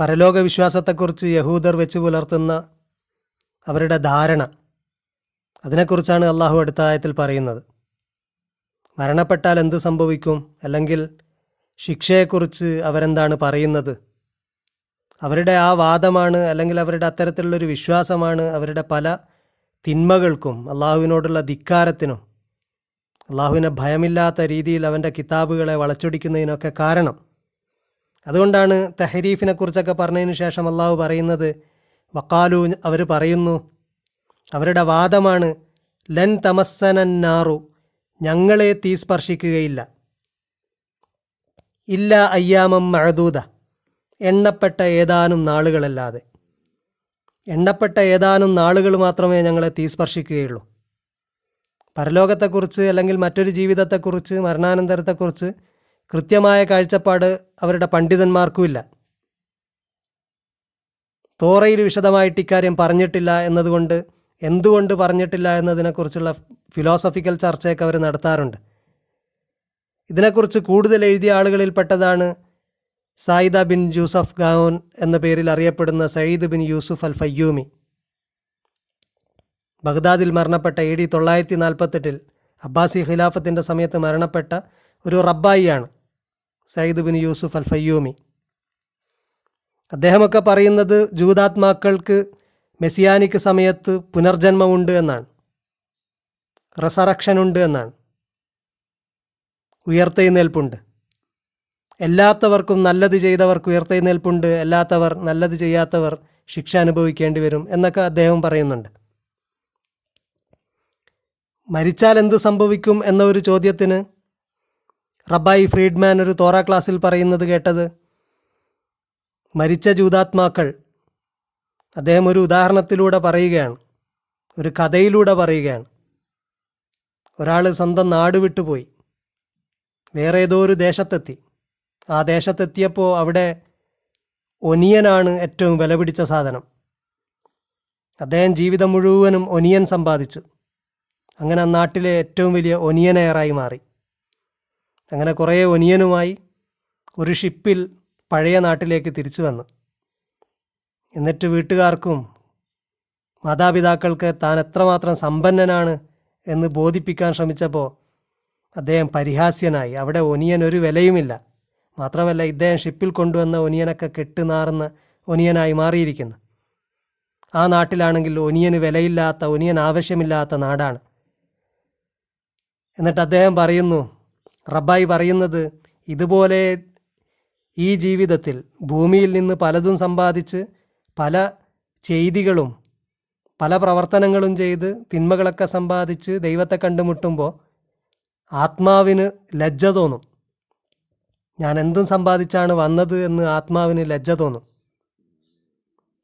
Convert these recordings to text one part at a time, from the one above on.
പരലോക വിശ്വാസത്തെക്കുറിച്ച് യഹൂദർ വെച്ച് പുലർത്തുന്ന അവരുടെ ധാരണ അതിനെക്കുറിച്ചാണ് അള്ളാഹു അടുത്ത ആയത്തിൽ പറയുന്നത്. മരണപ്പെട്ടാൽ എന്ത് സംഭവിക്കും? അല്ലെങ്കിൽ ശിക്ഷയെക്കുറിച്ച് അവരെന്താണ് പറയുന്നത്? അവരുടെ ആ വാദമാണ് അല്ലെങ്കിൽ അവരുടെ അത്തരത്തിലുള്ളൊരു വിശ്വാസമാണ് അവരുടെ പല തിന്മകൾക്കും അള്ളാഹുവിനോടുള്ള ധിക്കാരത്തിനും അള്ളാഹുവിനെ ഭയമില്ലാത്ത രീതിയിൽ അവന്റെ കിതാബുകളെ വളച്ചൊടിക്കുന്നതിനൊക്കെ കാരണം. അതുകൊണ്ടാണ് തെഹരീഫിനെ കുറിച്ചൊക്കെ പറഞ്ഞതിന് ശേഷം അള്ളാഹു പറയുന്നത് വക്കാലു അവർ പറയുന്നു അവരുടെ വാദമാണ് ലൻ തമസ്സനന്നാറു ഞങ്ങളെ തീ സ്പർശിക്കുകയില്ല. ഇല്ല അയ്യാമം മഴദൂത എണ്ണപ്പെട്ട ഏതാനും നാളുകളല്ലാതെ. എണ്ണപ്പെട്ട ഏതാനും നാളുകൾ മാത്രമേ ഞങ്ങളെ തീ സ്പർശിക്കുകയുള്ളൂ. പരലോകത്തെക്കുറിച്ച് അല്ലെങ്കിൽ മറ്റൊരു ജീവിതത്തെക്കുറിച്ച് മരണാനന്തരത്തെക്കുറിച്ച് കൃത്യമായ കാഴ്ചപ്പാട് അവരുടെ പണ്ഡിതന്മാർക്കുമില്ല. തോറയിൽ വിശദമായിട്ട് ഇക്കാര്യം പറഞ്ഞിട്ടില്ല എന്നതുകൊണ്ട് എന്തുകൊണ്ട് പറഞ്ഞിട്ടില്ല എന്നതിനെക്കുറിച്ചുള്ള ഫിലോസഫിക്കൽ ചർച്ചയൊക്കെ അവർ നടത്താറുണ്ട്. ഇതിനെക്കുറിച്ച് കൂടുതൽ എഴുതിയ ആളുകളിൽപ്പെട്ടതാണ് സായിദ ബിൻ ജൂസഫ് ഗാവോൻ എന്ന പേരിൽ അറിയപ്പെടുന്ന Saeed bin Yusuf al Fayyumi. ബഗ്ദാദിൽ മരണപ്പെട്ട എ ഡി തൊള്ളായിരത്തി നാൽപ്പത്തെട്ടിൽ അബ്ബാസി ഖിലാഫത്തിന്റെ സമയത്ത് മരണപ്പെട്ട ഒരു റബ്ബായിയാണ്. Saeed bin Yusuf al Fayyumi അദ്ദേഹമൊക്കെ പറയുന്നത് ജൂതാത്മാക്കൾക്ക് മെസ്സിയാനിക്ക് സമയത്ത് പുനർജന്മമുണ്ട് എന്നാണ്. റിസറക്ഷൻ ഉണ്ട് എന്നാണ്. ഉയർത്തെഴുന്നേൽപ്പുണ്ട്. എല്ലാത്തവർക്കും നല്ലത് ചെയ്തവർക്ക് ഉയർത്തെഴുന്നേൽപ്പുണ്ട് അല്ലാത്തവർ നല്ലത് ചെയ്യാത്തവർ ശിക്ഷ അനുഭവിക്കേണ്ടി വരും എന്നൊക്കെ അദ്ദേഹം പറയുന്നുണ്ട്. മരിച്ചാൽ എന്ത് സംഭവിക്കും എന്ന ഒരു ചോദ്യത്തിന് റബ്ബായി ഫ്രീഡ്മാൻ ഒരു തോറ ക്ലാസ്സിൽ പറയുന്നത് കേട്ടത്. മരിച്ച ജൂതാത്മാക്കൾ അദ്ദേഹം ഒരു ഉദാഹരണത്തിലൂടെ പറയുകയാണ്. ഒരു കഥയിലൂടെ പറയുകയാണ്. ഒരാൾ സ്വന്തം നാട് വിട്ടുപോയി വേറെ ഏതോ ഒരു ദേശത്തെത്തി. ആ ദേശത്തെത്തിയപ്പോൾ അവിടെ ഒനിയനാണ് ഏറ്റവും വില പിടിച്ച സാധനം. അദ്ദേഹം ജീവിതം മുഴുവനും ഒനിയൻ സമ്പാദിച്ചു. അങ്ങനെ നാട്ടിലെ ഏറ്റവും വലിയ ഒനിയനെയറായി മാറി. അങ്ങനെ കുറേ ഒനിയനുമായി ഒരു ഷിപ്പിൽ പഴയ നാട്ടിലേക്ക് തിരിച്ചു വന്നു. എന്നിട്ട് വീട്ടുകാർക്കും മാതാപിതാക്കൾക്ക് താൻ എത്രമാത്രം സമ്പന്നനാണ് എന്ന് ബോധിപ്പിക്കാൻ ശ്രമിച്ചപ്പോൾ അദ്ദേഹം പരിഹാസ്യനായി. അവിടെ ഒനിയൻ ഒരു വിലയുമില്ല. മാത്രമല്ല ഇദ്ദേഹം ഷിപ്പിൽ കൊണ്ടുവന്ന ഒനിയനൊക്കെ കെട്ടുനാറുന്ന ഒനിയനായി മാറിയിരിക്കുന്നു. ആ നാട്ടിലാണെങ്കിൽ ഒനിയന് വിലയില്ലാത്ത ഒനിയൻ ആവശ്യമില്ലാത്ത നാടാണ്. എന്നിട്ട് അദ്ദേഹം പറയുന്നു റബ്ബായി പറയുന്നത് ഇതുപോലെ ഈ ജീവിതത്തിൽ ഭൂമിയിൽ നിന്ന് പലതും സമ്പാദിച്ച് പല ചെയ്തികളും പല പ്രവർത്തനങ്ങളും ചെയ്ത് തിന്മകളൊക്കെ സമ്പാദിച്ച് ദൈവത്തെ കണ്ടുമുട്ടുമ്പോൾ ആത്മാവിന് ലജ്ജ തോന്നും. ഞാൻ എന്തും സമ്പാദിച്ചാണ് വന്നത് എന്ന് ആത്മാവിന് ലജ്ജ തോന്നും.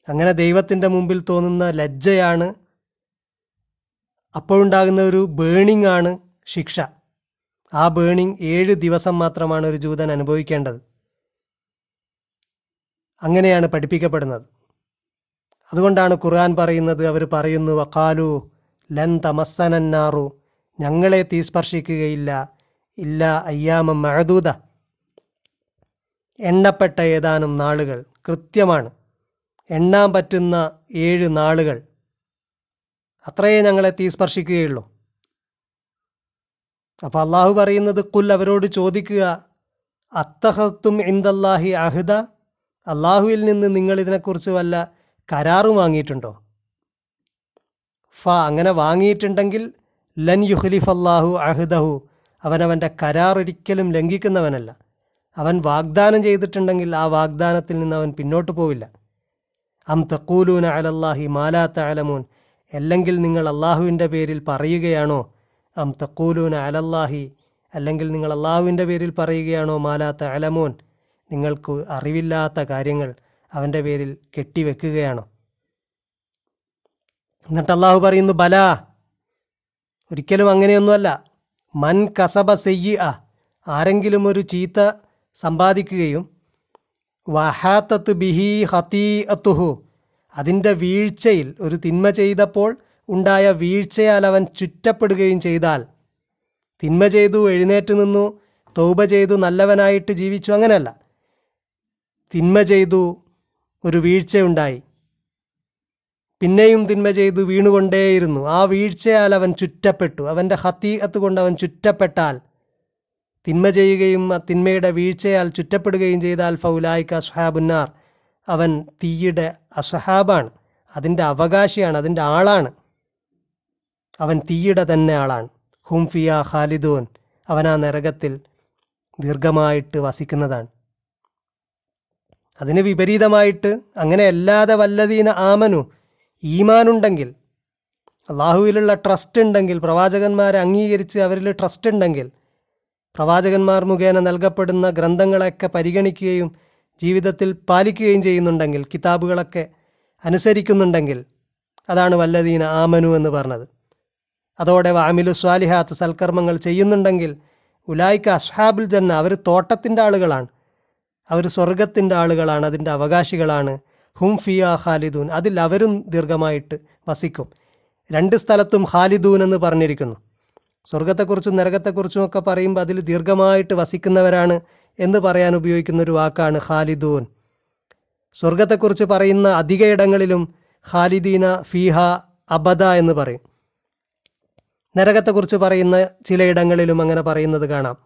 അങ്ങനെ ദൈവത്തിന്റെ മുമ്പിൽ തോന്നുന്ന ലജ്ജയാണ് അപ്പോഴുണ്ടാകുന്ന ഒരു ബേണിംഗ് ആണ് ശിക്ഷ. ആ ബേണിംഗ് ഏഴ് ദിവസം മാത്രമാണ് ഒരു ജൂതൻ അനുഭവിക്കേണ്ടത്. അങ്ങനെയാണ് പഠിപ്പിക്കപ്പെടുന്നത്. അതുകൊണ്ടാണ് ഖുർആൻ പറയുന്നത് അവർ പറയുന്നു വക്കാലു ലൻ തമസ്സനന്നാറു ഞങ്ങളെ തീ സ്പർശിക്കുകയില്ല ഇല്ല അയ്യാമം മഴദൂത എണ്ണപ്പെട്ട ഏതാനും നാളുകൾ കൃത്യമാണ്. എണ്ണാൻ പറ്റുന്ന ഏഴ് നാളുകൾ. അത്രയേ ഞങ്ങളെ തീ സ്പർശിക്കുകയുള്ളൂ. അപ്പോൾ അള്ളാഹു പറയുന്നത് കുൽ അവരോട് ചോദിക്കുക അത്തഹത്തും ഇന്ദല്ലാഹി അഹ്ദ? അള്ളാഹുവിൽ നിന്ന് നിങ്ങൾ ഇതിനെക്കുറിച്ച് വല്ല കരാറും വാങ്ങിയിട്ടുണ്ടോ? ഫ അങ്ങനെ വാങ്ങിയിട്ടുണ്ടെങ്കിൽ ലൻ യുഹ്ലിഫ് അള്ളാഹു അഹ്ദഹു. അവനവന്റെ കരാർ ഒരിക്കലും ലംഘിക്കുന്നവനല്ല. അവൻ വാഗ്ദാനം ചെയ്തിട്ടുണ്ടെങ്കിൽ ആ വാഗ്ദാനത്തിൽ നിന്ന് അവൻ പിന്നോട്ട് പോവില്ല. അം തക്കൂലൂന അലല്ലാഹി മാലാത്ത അലമൂൻ അല്ലെങ്കിൽ നിങ്ങൾ അള്ളാഹുവിന്റെ പേരിൽ പറയുകയാണോ? അം തക്കൂലൂന അലല്ലാഹി. അല്ലെങ്കിൽ നിങ്ങൾ അള്ളാഹുവിന്റെ പേരിൽ പറയുകയാണോ മാലാത്ത അലമോൻ നിങ്ങൾക്ക് അറിവില്ലാത്ത കാര്യങ്ങൾ അവന്റെ പേരിൽ കെട്ടിവെക്കുകയാണോ? എന്നിട്ട് അള്ളാഹു പറയുന്നു ബല. ഒരിക്കലും അങ്ങനെയൊന്നുമല്ല. മൻ കസബ സെയ്യ ആരെങ്കിലും ഒരു ചീത്ത സമ്പാദിക്കുകയും വഹാത്തത്ത് ബിഹി ഹത്തീ അത്തുഹു അതിന്റെ വീഴ്ചയിൽ ഒരു തിന്മ ചെയ്തപ്പോൾ ഉണ്ടായ വീഴ്ചയാൽ അവൻ ചുറ്റപ്പെടുകയും ചെയ്താൽ. തിന്മ ചെയ്തു എഴുന്നേറ്റ് നിന്നു തൗബ ചെയ്തു നല്ലവനായിട്ട് ജീവിച്ചു. അങ്ങനെയല്ല. തിന്മ ചെയ്തു ഒരു വീഴ്ചയുണ്ടായി. പിന്നെയും തിന്മ ചെയ്തു വീണുകൊണ്ടേയിരുന്നു. ആ വീഴ്ചയാൽ അവൻ ചുറ്റപ്പെട്ടു. അവന്റെ ഹത്തീകത്ത് കൊണ്ട് അവൻ ചുറ്റപ്പെട്ടാൽ തിന്മ ചെയ്യുകയും ആ തിന്മയുടെ വീഴ്ചയാൽ ചുറ്റപ്പെടുകയും ചെയ്താൽ ഫൗലായിക്ക അസ്ഹാബുന്നാർ അവൻ തീയുടെ അസ്ഹാബാണ്. അതിന്റെ അവകാശിയാണ് അതിന്റെ ആളാണ്. അവൻ തീയിട തന്നെ ആളാണ്. ഹുംഫിയ ഖാലിദൂൻ. അവൻ ആ നരകത്തിൽ ദീർഘമായിട്ട് വസിക്കുന്നതാണ്. അതിന് വിപരീതമായിട്ട് അങ്ങനെ അല്ലാതെ വല്ലതീന ആമനു ഈമാനുണ്ടെങ്കിൽ അള്ളാഹുവിലുള്ള ട്രസ്റ്റ് ഉണ്ടെങ്കിൽ പ്രവാചകന്മാരെ അംഗീകരിച്ച് അവരിൽ ട്രസ്റ്റ് ഉണ്ടെങ്കിൽ പ്രവാചകന്മാർ മുഖേന നൽകപ്പെടുന്ന ഗ്രന്ഥങ്ങളൊക്കെ പരിഗണിക്കുകയും ജീവിതത്തിൽ പാലിക്കുകയും ചെയ്യുന്നുണ്ടെങ്കിൽ കിതാബുകളൊക്കെ അനുസരിക്കുന്നുണ്ടെങ്കിൽ അതാണ് വല്ലതീന ആമനു എന്ന് പറഞ്ഞത്. അതോടെ വാമിലു സ്വാലിഹാത്ത് സൽക്കർമ്മങ്ങൾ ചെയ്യുന്നുണ്ടെങ്കിൽ ഉലായിക്ക അസ്ഹാബുൽ ജന്ന അവർ തോട്ടത്തിന്റെ ആളുകളാണ്. അവർ സ്വർഗത്തിന്റെ ആളുകളാണ് അതിന്റെ അവകാശികളാണ്. ഹും ഫിയ ഖാലിദൂൻ. അതിൽ അവരും ദീർഘമായിട്ട് വസിക്കും. രണ്ട് സ്ഥലത്തും ഖാലിദൂൻ എന്ന് പറഞ്ഞിരിക്കുന്നു. സ്വർഗത്തെക്കുറിച്ചും നരകത്തെക്കുറിച്ചും ഒക്കെ പറയുമ്പോൾ അതിൽ ദീർഘമായിട്ട് വസിക്കുന്നവരാണ് എന്ന് പറയാൻ ഉപയോഗിക്കുന്ന ഒരു വാക്കാണ് ഖാലിദൂൻ. സ്വർഗത്തെക്കുറിച്ച് പറയുന്ന അധിക ഇടങ്ങളിലും ഖാലിദീന ഫീഹ അബദ എന്ന് പറയും. നരകത്തെക്കുറിച്ച് പറയുന്ന ചിലയിടങ്ങളിലും അങ്ങനെ പറയുന്നത് കാണാം.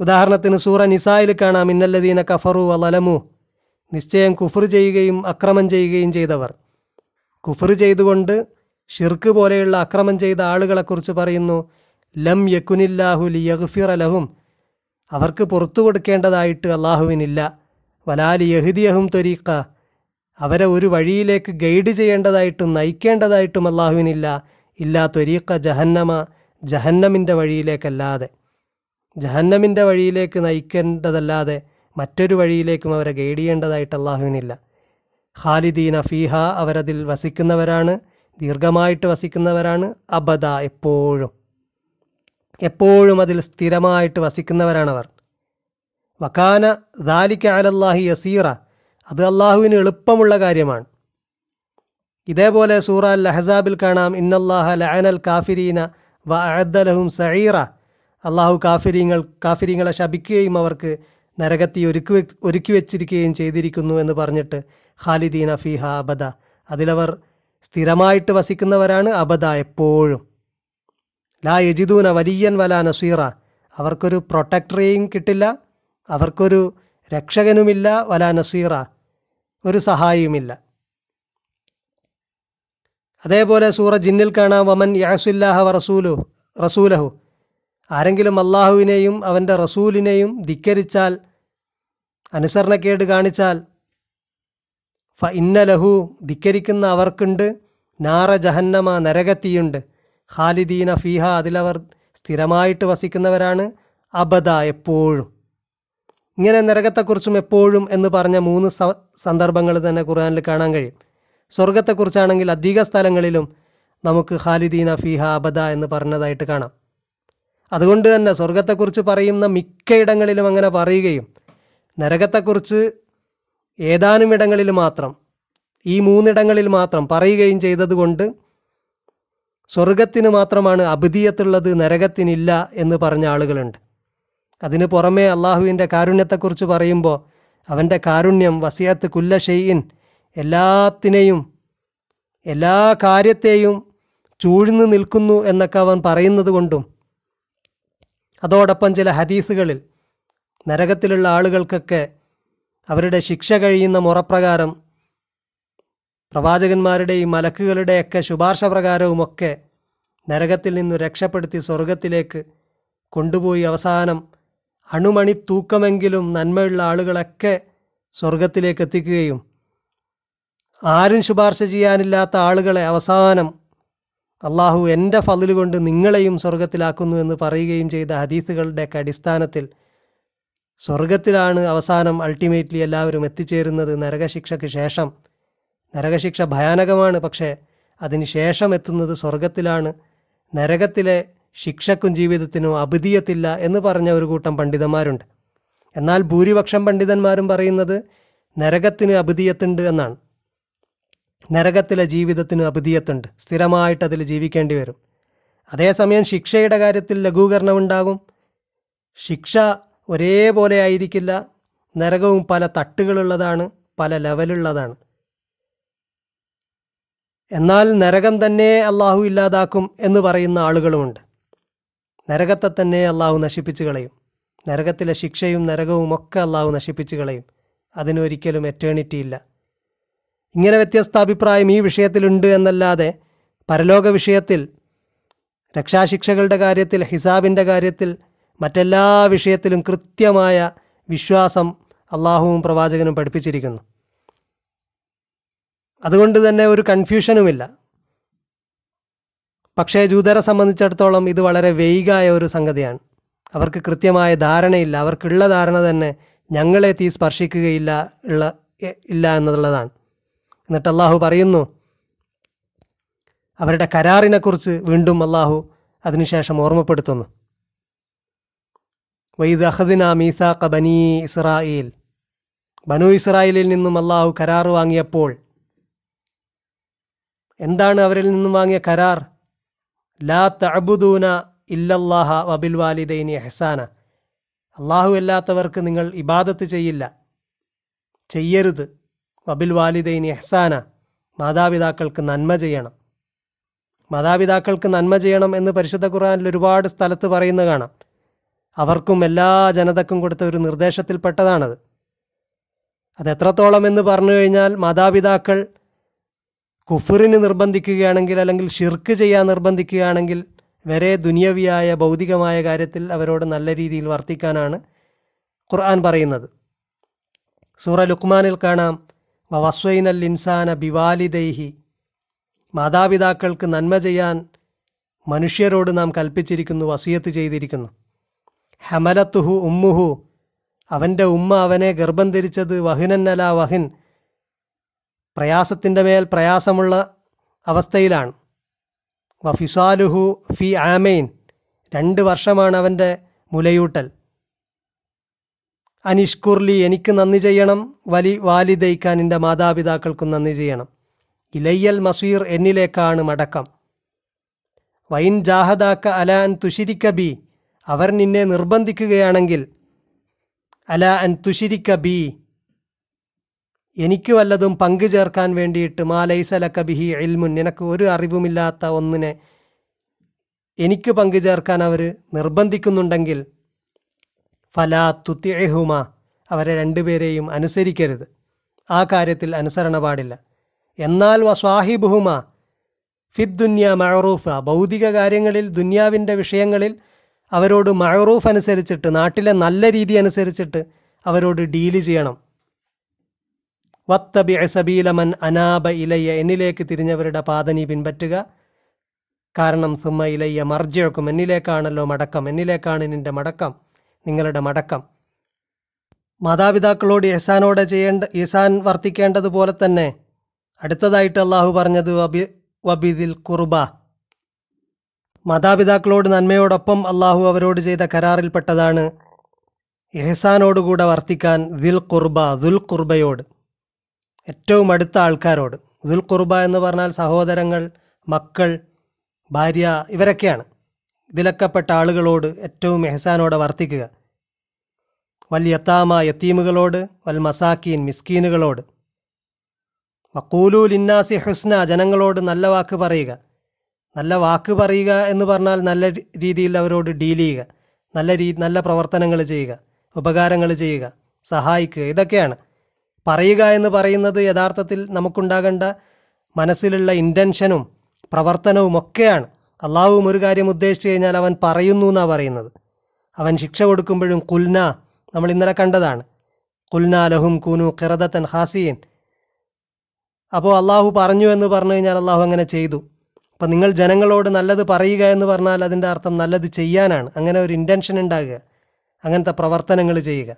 ഉദാഹരണത്തിന് സൂറ നിസായിൽ കാണാം ഇന്നല്ലദീന കഫറു വലമു നിശ്ചയം കുഫർ ചെയ്യുകയും അക്രമം ചെയ്യുകയും ചെയ്തവർ. കുഫർ ചെയ്തുകൊണ്ട് ഷിർക്ക് പോലെയുള്ള അക്രമം ചെയ്ത ആളുകളെക്കുറിച്ച് പറയുന്നു ലം യക്കുനില്ലാഹു ലിയഗ്ഫിറ ലഹും അവർക്ക് പുറത്തു കൊടുക്കേണ്ടതായിട്ട് അള്ളാഹുവിനില്ല വലാലി യഹുദിയഹും ത്വരീക്ക അവരെ ഒരു വഴിയിലേക്ക് ഗൈഡ് ചെയ്യേണ്ടതായിട്ടും നയിക്കേണ്ടതായിട്ടും അള്ളാഹുവിനില്ല ഇല്ലാ ത്വരീക്ക ജഹന്നമ ജഹന്നമിന്റെ വഴിയിലേക്കല്ലാതെ. ജഹന്നമിന്റെ വഴിയിലേക്ക് നയിക്കേണ്ടതല്ലാതെ മറ്റൊരു വഴിയിലേക്കും അവരെ ഗൈഡ് ചെയ്യേണ്ടതായിട്ട് അള്ളാഹുവിനില്ല ഖാലിദീന ഫീഹ അവരതിൽ വസിക്കുന്നവരാണ് ദീർഘമായിട്ട് വസിക്കുന്നവരാണ് അബദ എപ്പോഴും. എപ്പോഴും അതിൽ സ്ഥിരമായിട്ട് വസിക്കുന്നവരാണവർ. വക്കാന ദാലിക്ക അലല്ലാഹി യസീറ അത് അള്ളാഹുവിന് എളുപ്പമുള്ള കാര്യമാണ്. ഇതേപോലെ സൂറ അൽ ലഹസാബിൽ കാണാം ഇന്നല്ലാഹ ലഅനൽ കാഫിരീന വ അഅദ്ദലഹും സഈറ. അള്ളാഹു കാഫിരീങ്ങൾ കാഫിരീങ്ങളെ ശപിക്കുകയും അവർക്ക് നരകത്തി ഒരുക്കി ഒരുക്കി വെച്ചിരിക്കുകയും ചെയ്തിരിക്കുന്നു എന്ന് പറഞ്ഞിട്ട് ഖാലിദീന ഫിഹ അബദ. അതിലവർ സ്ഥിരമായിട്ട് വസിക്കുന്നവരാണ് അബദ എപ്പോഴും. ലാ യജിദൂന വലിയൻ വല നസീറ. അവർക്കൊരു പ്രൊട്ടക്ടറേയും കിട്ടില്ല അവർക്കൊരു രക്ഷകനുമില്ല വല നസീറ. ഒരു സഹായിയുമില്ല. അതേപോലെ സൂറ ജിന്നിൽ കാണാം വമൻ യാസുല്ലാഹ റസൂലു റസൂലഹു. ആരെങ്കിലും അള്ളാഹുവിനെയും അവന്റെ റസൂലിനെയും ധിക്കരിച്ചാൽ അനുസരണക്കേട് കാണിച്ചാൽ ഫ ഇന്ന ലഹു ധിക്കരിക്കുന്ന അവർക്കുണ്ട് നാറ ജഹന്നമ നരകത്തിയുണ്ട്. ഖാലിദീന ഫീഹ അതിലവർ സ്ഥിരമായിട്ട് വസിക്കുന്നവരാണ് അബദ എപ്പോഴും. ഇങ്ങനെ നരകത്തെക്കുറിച്ചും എപ്പോഴും എന്ന് പറഞ്ഞ മൂന്ന് സന്ദർഭങ്ങൾ തന്നെ ഖുർആനിൽ കാണാൻ കഴിയും. സ്വർഗത്തെക്കുറിച്ചാണെങ്കിൽ അധിക സ്ഥലങ്ങളിലും നമുക്ക് ഖാലിദീന ഫിഹ അബദ എന്ന് പറഞ്ഞതായിട്ട് കാണാം. അതുകൊണ്ട് തന്നെ സ്വർഗത്തെക്കുറിച്ച് പറയുന്ന മിക്ക ഇടങ്ങളിലും അങ്ങനെ പറയുകയും നരകത്തെക്കുറിച്ച് ഏതാനും ഇടങ്ങളിൽ മാത്രം ഈ മൂന്നിടങ്ങളിൽ മാത്രം പറയുകയും ചെയ്തതുകൊണ്ട് സ്വർഗത്തിന് മാത്രമാണ് അബുദീയത്തുള്ളത് നരകത്തിനില്ല എന്ന് പറഞ്ഞ ആളുകളുണ്ട്. അതിന് പുറമേ അള്ളാഹുവിന്റെ കാരുണ്യത്തെക്കുറിച്ച് പറയുമ്പോൾ അവന്റെ കാരുണ്യം വസിയത്ത് കുല്ല ഷെയ്യിൻ എല്ലാത്തിനെയും എല്ലാ കാര്യത്തെയും ചൂഴ്ന്നു നിൽക്കുന്നു എന്നൊക്കെ അവൻ പറയുന്നത് കൊണ്ടും അതോടൊപ്പം ചില ഹദീസുകളിൽ നരകത്തിലുള്ള ആളുകൾക്കൊക്കെ അവരുടെ ശിക്ഷ കഴിയുന്ന മുറപ്രകാരം പ്രവാചകന്മാരുടെയും മലക്കുകളുടെയൊക്കെ ശുപാർശ പ്രകാരവുമൊക്കെ നരകത്തിൽ നിന്ന് രക്ഷപ്പെടുത്തി സ്വർഗത്തിലേക്ക് കൊണ്ടുപോയി അവസാനം അണുമണി തൂക്കമെങ്കിലും നന്മയുള്ള ആളുകളൊക്കെ സ്വർഗത്തിലേക്ക് എത്തിക്കുകയും ആരും ശുപാർശ ചെയ്യാനില്ലാത്ത ആളുകളെ അവസാനം അള്ളാഹു എന്റെ ഫതിൽ കൊണ്ട് നിങ്ങളെയും സ്വർഗത്തിലാക്കുന്നു എന്ന് പറയുകയും ചെയ്ത ഹദീസുകളുടെയൊക്കെ അടിസ്ഥാനത്തിൽ സ്വർഗത്തിലാണ് അവസാനം അൾട്ടിമേറ്റ്ലി എല്ലാവരും എത്തിച്ചേരുന്നത് നരകശിക്ഷയ്ക്ക് ശേഷം. നരകശിക്ഷ ഭയാനകമാണ് പക്ഷേ അതിനുശേഷം എത്തുന്നത് സ്വർഗത്തിലാണ്. നരകത്തിലെ ശിക്ഷക്കും ജീവിതത്തിനും അബുദിയത്തില്ല എന്ന് പറഞ്ഞ ഒരു കൂട്ടം പണ്ഡിതന്മാരുണ്ട്. എന്നാൽ ഭൂരിപക്ഷം പണ്ഡിതന്മാരും പറയുന്നത് നരകത്തിന് അബുദിയത്തുണ്ട് എന്നാണ്. നരകത്തിലെ ജീവിതത്തിന് അബിദിയത്തുണ്ട് സ്ഥിരമായിട്ട് അതിൽ ജീവിക്കേണ്ടി വരും. അതേസമയം ശിക്ഷയുടെ കാര്യത്തിൽ ലഘൂകരണം ഉണ്ടാകും. ശിക്ഷ ഒരേപോലെ ആയിരിക്കില്ല. നരകവും പല തട്ടുകളുള്ളതാണ് പല ലെവലുള്ളതാണ്. എന്നാൽ നരകം തന്നെ അള്ളാഹു ഇല്ലാതാക്കും എന്ന് പറയുന്ന ആളുകളുമുണ്ട്. നരകത്തെ തന്നെ അള്ളാഹു നശിപ്പിച്ചു കളയും. നരകത്തിലെ ശിക്ഷയും നരകവും ഒക്കെ അള്ളാഹു നശിപ്പിച്ചു കളയും. അതിനൊരിക്കലും എറ്റേണിറ്റി ഇല്ല. ഇങ്ങനെ വ്യത്യസ്ത അഭിപ്രായം ഈ വിഷയത്തിലുണ്ട് എന്നല്ലാതെ പരലോക വിഷയത്തിൽ രക്ഷാശിക്ഷകളുടെ കാര്യത്തിൽ ഹിസാബിന്റെ കാര്യത്തിൽ മറ്റെല്ലാ വിഷയത്തിലും കൃത്യമായ വിശ്വാസം അള്ളാഹുവും പ്രവാചകനും പഠിപ്പിച്ചിരിക്കുന്നു. അതുകൊണ്ട് തന്നെ ഒരു കൺഫ്യൂഷനുമില്ല. പക്ഷേ ജൂതരെ സംബന്ധിച്ചിടത്തോളം ഇത് വളരെ വെയ്ഗായ ഒരു സംഗതിയാണ്. അവർക്ക് കൃത്യമായ ധാരണയില്ല. അവർക്കുള്ള ധാരണ തന്നെ ഞങ്ങളെ തീ സ്പർശിക്കുകയില്ല ഉള്ള ഇല്ല എന്നുള്ളതാണ്. എന്നിട്ട് അള്ളാഹു പറയുന്നു അവരുടെ കരാറിനെക്കുറിച്ച് വീണ്ടും അള്ളാഹു അതിനുശേഷം ഓർമ്മപ്പെടുത്തുന്നു. വൈദ് അഹദിന മീസാഖ ബനീ ഇസ്രായേൽ ബനു ഇസ്രായേലിൽ നിന്നും അള്ളാഹു കരാർ വാങ്ങിയപ്പോൾ എന്താണ് അവരിൽ നിന്നും വാങ്ങിയ കരാർ? ലാ തഅബുദൂന ഇല്ലല്ലാഹ വബിൽ വാലിദൈനി ഹസാന അള്ളാഹു അല്ലാത്തവർക്ക് നിങ്ങൾ ഇബാദത്ത് ചെയ്യില്ല ചെയ്യരുത്. വബിൽ വാലിദൈനി എഹ്സാന മാതാപിതാക്കൾക്ക് നന്മ ചെയ്യണം. മാതാപിതാക്കൾക്ക് നന്മ ചെയ്യണം എന്ന് പരിശുദ്ധ ഖുർആനിൽ ഒരുപാട് സ്ഥലത്ത് പറയുന്നത് കാണാം. അവർക്കും എല്ലാ ജനതക്കും കൊടുത്ത ഒരു നിർദ്ദേശത്തിൽപ്പെട്ടതാണത്. അത് എത്രത്തോളം എന്ന് പറഞ്ഞു കഴിഞ്ഞാൽ മാതാപിതാക്കൾ കുഫറിന് നിർബന്ധിക്കുകയാണെങ്കിൽ അല്ലെങ്കിൽ ഷിർക്ക് ചെയ്യാൻ നിർബന്ധിക്കുകയാണെങ്കിൽ വരെ ദുനിയവിയായ ഭൗതികമായ കാര്യത്തിൽ അവരോട് നല്ല രീതിയിൽ വർത്തിക്കാനാണ് ഖുർആൻ പറയുന്നത്. സൂറ ലുക്മാനിൽ കാണാം വസ്വൈനൽ ഇൻസാന ബിവാലിദൈഹി. മാതാപിതാക്കൾക്ക് നന്മ ചെയ്യാൻ മനുഷ്യരോട് നാം കൽപ്പിച്ചിരിക്കുന്നു വസിയത്ത് ചെയ്തിരിക്കുന്നു. ഹമലത്തുഹു ഉമ്മുഹു അവന്റെ ഉമ്മ അവനെ ഗർഭം ധരിച്ചത് വഹിനന്നല വഹിൻ. പ്രയാസത്തിന്റെ മേൽ പ്രയാസമുള്ള അവസ്ഥയിലാണ്. വഫിസാലുഹു ഫി ആമൈൻ രണ്ട് വർഷമാണ് അവന്റെ മുലയൂട്ടൽ. അനിഷ്കുർലി എനിക്ക് നന്ദി ചെയ്യണം. വലി വാലിദൈക്കാൻ എന്റെ മാതാപിതാക്കൾക്കും നന്ദി ചെയ്യണം. ഇലയ്യൽ മസീർ എന്നിലേക്കാണ് മടക്കം. Wine ജാഹദാക്ക അലാൻ തുഷിരിക്ക B. അവർ നിന്നെ നിർബന്ധിക്കുകയാണെങ്കിൽ അല അൻ തുഷിരിക്ക ബി. എനിക്ക് വല്ലതും പങ്കു ചേർക്കാൻ വേണ്ടിയിട്ട് മാലൈസലക്ക ബിഹി എൽമുൻ നിനക്ക് ഒരു അറിവുമില്ലാത്ത ഒന്നിനെ എനിക്ക് പങ്കു ചേർക്കാൻ അവർ നിർബന്ധിക്കുന്നുണ്ടെങ്കിൽ ഫലാ തുത്തിഹുമ അവരെ രണ്ടുപേരെയും അനുസരിക്കരുത്. ആ കാര്യത്തിൽ അനുസരണ പാടില്ല എന്നാൽ വസ്വാഹിബുഹുമ. ഫിദ് ദുന്യ മഴറൂഫ ഭൗതിക കാര്യങ്ങളിൽ ദുന്യാവിന്റെ വിഷയങ്ങളിൽ അവരോട് മഴറൂഫ് അനുസരിച്ചിട്ട് നാട്ടിലെ നല്ല രീതി അനുസരിച്ചിട്ട് അവരോട് ഡീൽ ചെയ്യണം. വത്തബി സബീലമൻ അനാബ ഇലയ്യ എന്നിലേക്ക് തിരിഞ്ഞവരുടെ പാതനി പിൻപറ്റുക. കാരണം സുമ്മ ഇലയ്യ മർജയക്കും എന്നിലേക്കാണല്ലോ മടക്കം. എന്നിലേക്കാണ് നിന്റെ മടക്കം. നിങ്ങളുടെ മടക്കം. മാതാപിതാക്കളോട് യസാനോടെ ചെയ്യേണ്ട ഇഹസാൻ വർത്തിക്കേണ്ടതുപോലെ തന്നെ അടുത്തതായിട്ട് അള്ളാഹു പറഞ്ഞത് വബി വബിദിൽ കുർബ മാതാപിതാക്കളോട് നന്മയോടൊപ്പം അള്ളാഹു അവരോട് ചെയ്ത കരാറിൽപ്പെട്ടതാണ് എഹസാനോടുകൂടെ വർത്തിക്കാൻ ദിൽ കുർബ ദുൽ കുർബയോട് ഏറ്റവും അടുത്ത ആൾക്കാരോട്. ദുൽ കുർബ എന്ന് പറഞ്ഞാൽ സഹോദരങ്ങൾ മക്കൾ ഭാര്യ ഇവരൊക്കെയാണ്. ഇതിലൊക്കെ പെട്ട ആളുകളോട് ഏറ്റവും എഹസാനോടെ വർത്തിക്കുക. വൽ യത്താമ യത്തീമുകളോട് വൽ മസാക്കീൻ മിസ്കീനുകളോട്. വക്കൂലു ലിന്നാസി ഹുസ്ന ജനങ്ങളോട് നല്ല വാക്ക് പറയുക. നല്ല വാക്ക് പറയുക എന്ന് പറഞ്ഞാൽ നല്ല രീതിയിൽ അവരോട് ഡീൽ ചെയ്യുക. നല്ല രീ നല്ല പ്രവർത്തനങ്ങൾ ചെയ്യുക. ഉപകാരങ്ങൾ ചെയ്യുക. സഹായിക്കുക. ഇതൊക്കെയാണ്. പറയുക എന്ന് പറയുന്നത് യഥാർത്ഥത്തിൽ നമുക്കുണ്ടാകേണ്ട മനസ്സിലുള്ള ഇന്റൻഷനും പ്രവർത്തനവും ഒക്കെയാണ് അള്ളാഹുവും ഒരു കാര്യം ഉദ്ദേശിച്ചു കഴിഞ്ഞാൽ അവൻ പറയുന്നു എന്നാണ് പറയുന്നത്. അവൻ ശിക്ഷ കൊടുക്കുമ്പോഴും കുൽന നമ്മൾ ഇന്നലെ കണ്ടതാണ്. കുൽന ലഹും കുനു ഖിറദത്തൻ ഹാസിയൻ. അപ്പോൾ അള്ളാഹു പറഞ്ഞു എന്ന് പറഞ്ഞു കഴിഞ്ഞാൽ അള്ളാഹു അങ്ങനെ ചെയ്തു. അപ്പം നിങ്ങൾ ജനങ്ങളോട് നല്ലത് പറയുക എന്ന് പറഞ്ഞാൽ അതിന്റെ അർത്ഥം നല്ലത് ചെയ്യാനാണ്. അങ്ങനെ ഒരു ഇന്റൻഷൻ ഉണ്ടാകുക. അങ്ങനത്തെ പ്രവർത്തനങ്ങൾ ചെയ്യുക.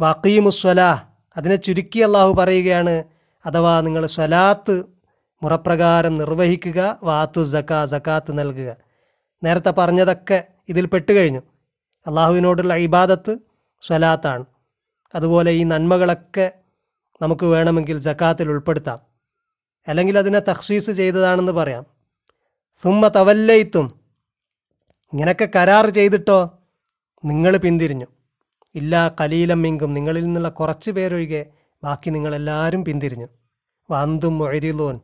വാക്കീമുസ്വലാഹ് അതിനെ ചുരുക്കി അള്ളാഹു പറയുകയാണ് അഥവാ നിങ്ങൾ സ്വലാത്ത് മുറപ്രകാരം നിർവഹിക്കുക വാത്തു സക്കാ ജക്കാത്ത് നൽകുക. നേരത്തെ പറഞ്ഞതൊക്കെ ഇതിൽ പെട്ടുകഴിഞ്ഞു അള്ളാഹുവിനോടുള്ള ഇബാദത്ത് സ്വലാത്താണ്. അതുപോലെ ഈ നന്മകളൊക്കെ നമുക്ക് വേണമെങ്കിൽ ജക്കാത്തിൽ ഉൾപ്പെടുത്താം. അല്ലെങ്കിൽ അതിനെ തഹ്സീസ് ചെയ്തതാണെന്ന് പറയാം. സുമ്മ തവല്ലയിത്തും ഇങ്ങനൊക്കെ കരാർ ചെയ്തിട്ടോ? നിങ്ങൾ പിന്തിരിഞ്ഞു. ഇല്ലാ കലീലമ്മിങ്കും നിങ്ങളിൽ നിന്നുള്ള കുറച്ച് പേരൊഴികെ ബാക്കി നിങ്ങളെല്ലാവരും പിന്തിരിഞ്ഞു. വന്തും മൊഴിലോൻ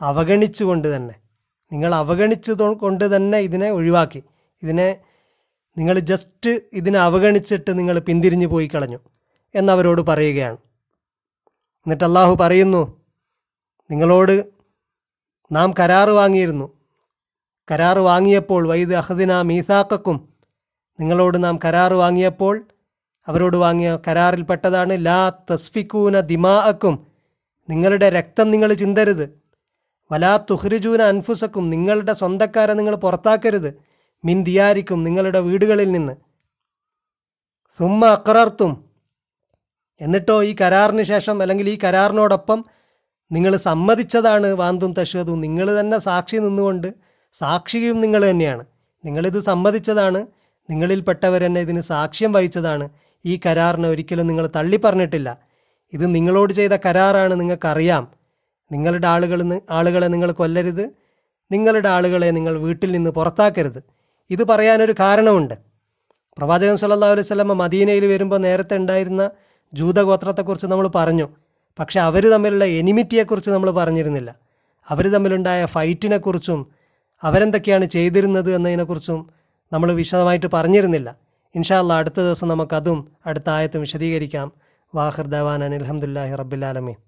അവഗണിച്ചുകൊണ്ട് തന്നെ നിങ്ങൾ അവഗണിച്ചത് കൊണ്ട് തന്നെ ഇതിനെ ഒഴിവാക്കി. ഇതിനെ നിങ്ങൾ ജസ്റ്റ് ഇതിനെ അവഗണിച്ചിട്ട് നിങ്ങൾ പിന്തിരിഞ്ഞു പോയി കളഞ്ഞു എന്നവരോട് പറയുകയാണ്. എന്നിട്ട് അള്ളാഹു പറയുന്നു നിങ്ങളോട് നാം കരാറ് വാങ്ങിയിരുന്നു. കരാറ് വാങ്ങിയപ്പോൾ വൈദ് അഹദിന മീസാക്കും നിങ്ങളോട് നാം കരാറ് വാങ്ങിയപ്പോൾ അവരോട് വാങ്ങിയ കരാറിൽപ്പെട്ടതാണ് ലാ തസ്ഫിക്കൂന ദിമാഅക്കും. നിങ്ങളുടെ രക്തം നിങ്ങൾ ചിന്തരുത്. വലാ തുഹ്രിജൂന അൻഫുസക്കും നിങ്ങളുടെ സ്വന്തക്കാരെ നിങ്ങൾ പുറത്താക്കരുത്. മിൻ ദിയാരിക്കും നിങ്ങളുടെ വീടുകളിൽ നിന്ന്. സുമ്മ അക്രർത്തും. എന്നിട്ടോ ഈ കരാറിന് ശേഷം അല്ലെങ്കിൽ ഈ കരാറിനോടൊപ്പം നിങ്ങൾ സമ്മതിച്ചതാണ് വാന്തും തഷതും നിങ്ങൾ തന്നെ സാക്ഷി നിന്നുകൊണ്ട് സാക്ഷിയും നിങ്ങൾ തന്നെയാണ്. നിങ്ങളിത് സമ്മതിച്ചതാണ്. നിങ്ങളിൽപ്പെട്ടവർ തന്നെ ഇതിന് സാക്ഷ്യം വഹിച്ചതാണ്. ഈ കരാറിനെ ഒരിക്കലും നിങ്ങൾ തള്ളി പറഞ്ഞിട്ടില്ല ഇത് നിങ്ങളോട് ചെയ്ത കരാറാണ് നിങ്ങൾക്കറിയാം. നിങ്ങളുടെ ആളുകൾ ആളുകളെ നിങ്ങൾ കൊല്ലരുത്. നിങ്ങളുടെ ആളുകളെ നിങ്ങൾ വീട്ടിൽ നിന്ന് പുറത്താക്കരുത്. ഇത് പറയാനൊരു കാരണമുണ്ട്. പ്രവാചകൻ സല്ലാ അലൈഹി വസല്ലമ മദീനയിൽ വരുമ്പോൾ നേരത്തെ ഉണ്ടായിരുന്ന ജൂതഗോത്രത്തെക്കുറിച്ച് നമ്മൾ പറഞ്ഞു. പക്ഷെ അവർ തമ്മിലുള്ള എനിമിറ്റിയെക്കുറിച്ച് നമ്മൾ പറഞ്ഞിരുന്നില്ല. അവർ തമ്മിലുണ്ടായ ഫൈറ്റിനെക്കുറിച്ചും അവരെന്തൊക്കെയാണ് ചെയ്തിരുന്നത് എന്നതിനെക്കുറിച്ചും നമ്മൾ വിശദമായിട്ട് പറഞ്ഞിരുന്നില്ല. ഇൻഷാ അല്ലാ അടുത്ത ദിവസം നമുക്കതും അടുത്ത ആയത്തും വിശദീകരിക്കാം. വാഹിർ ദവാൻ അനിൽഹമുല്ലാഹി റബ്ബുലാലമീൻ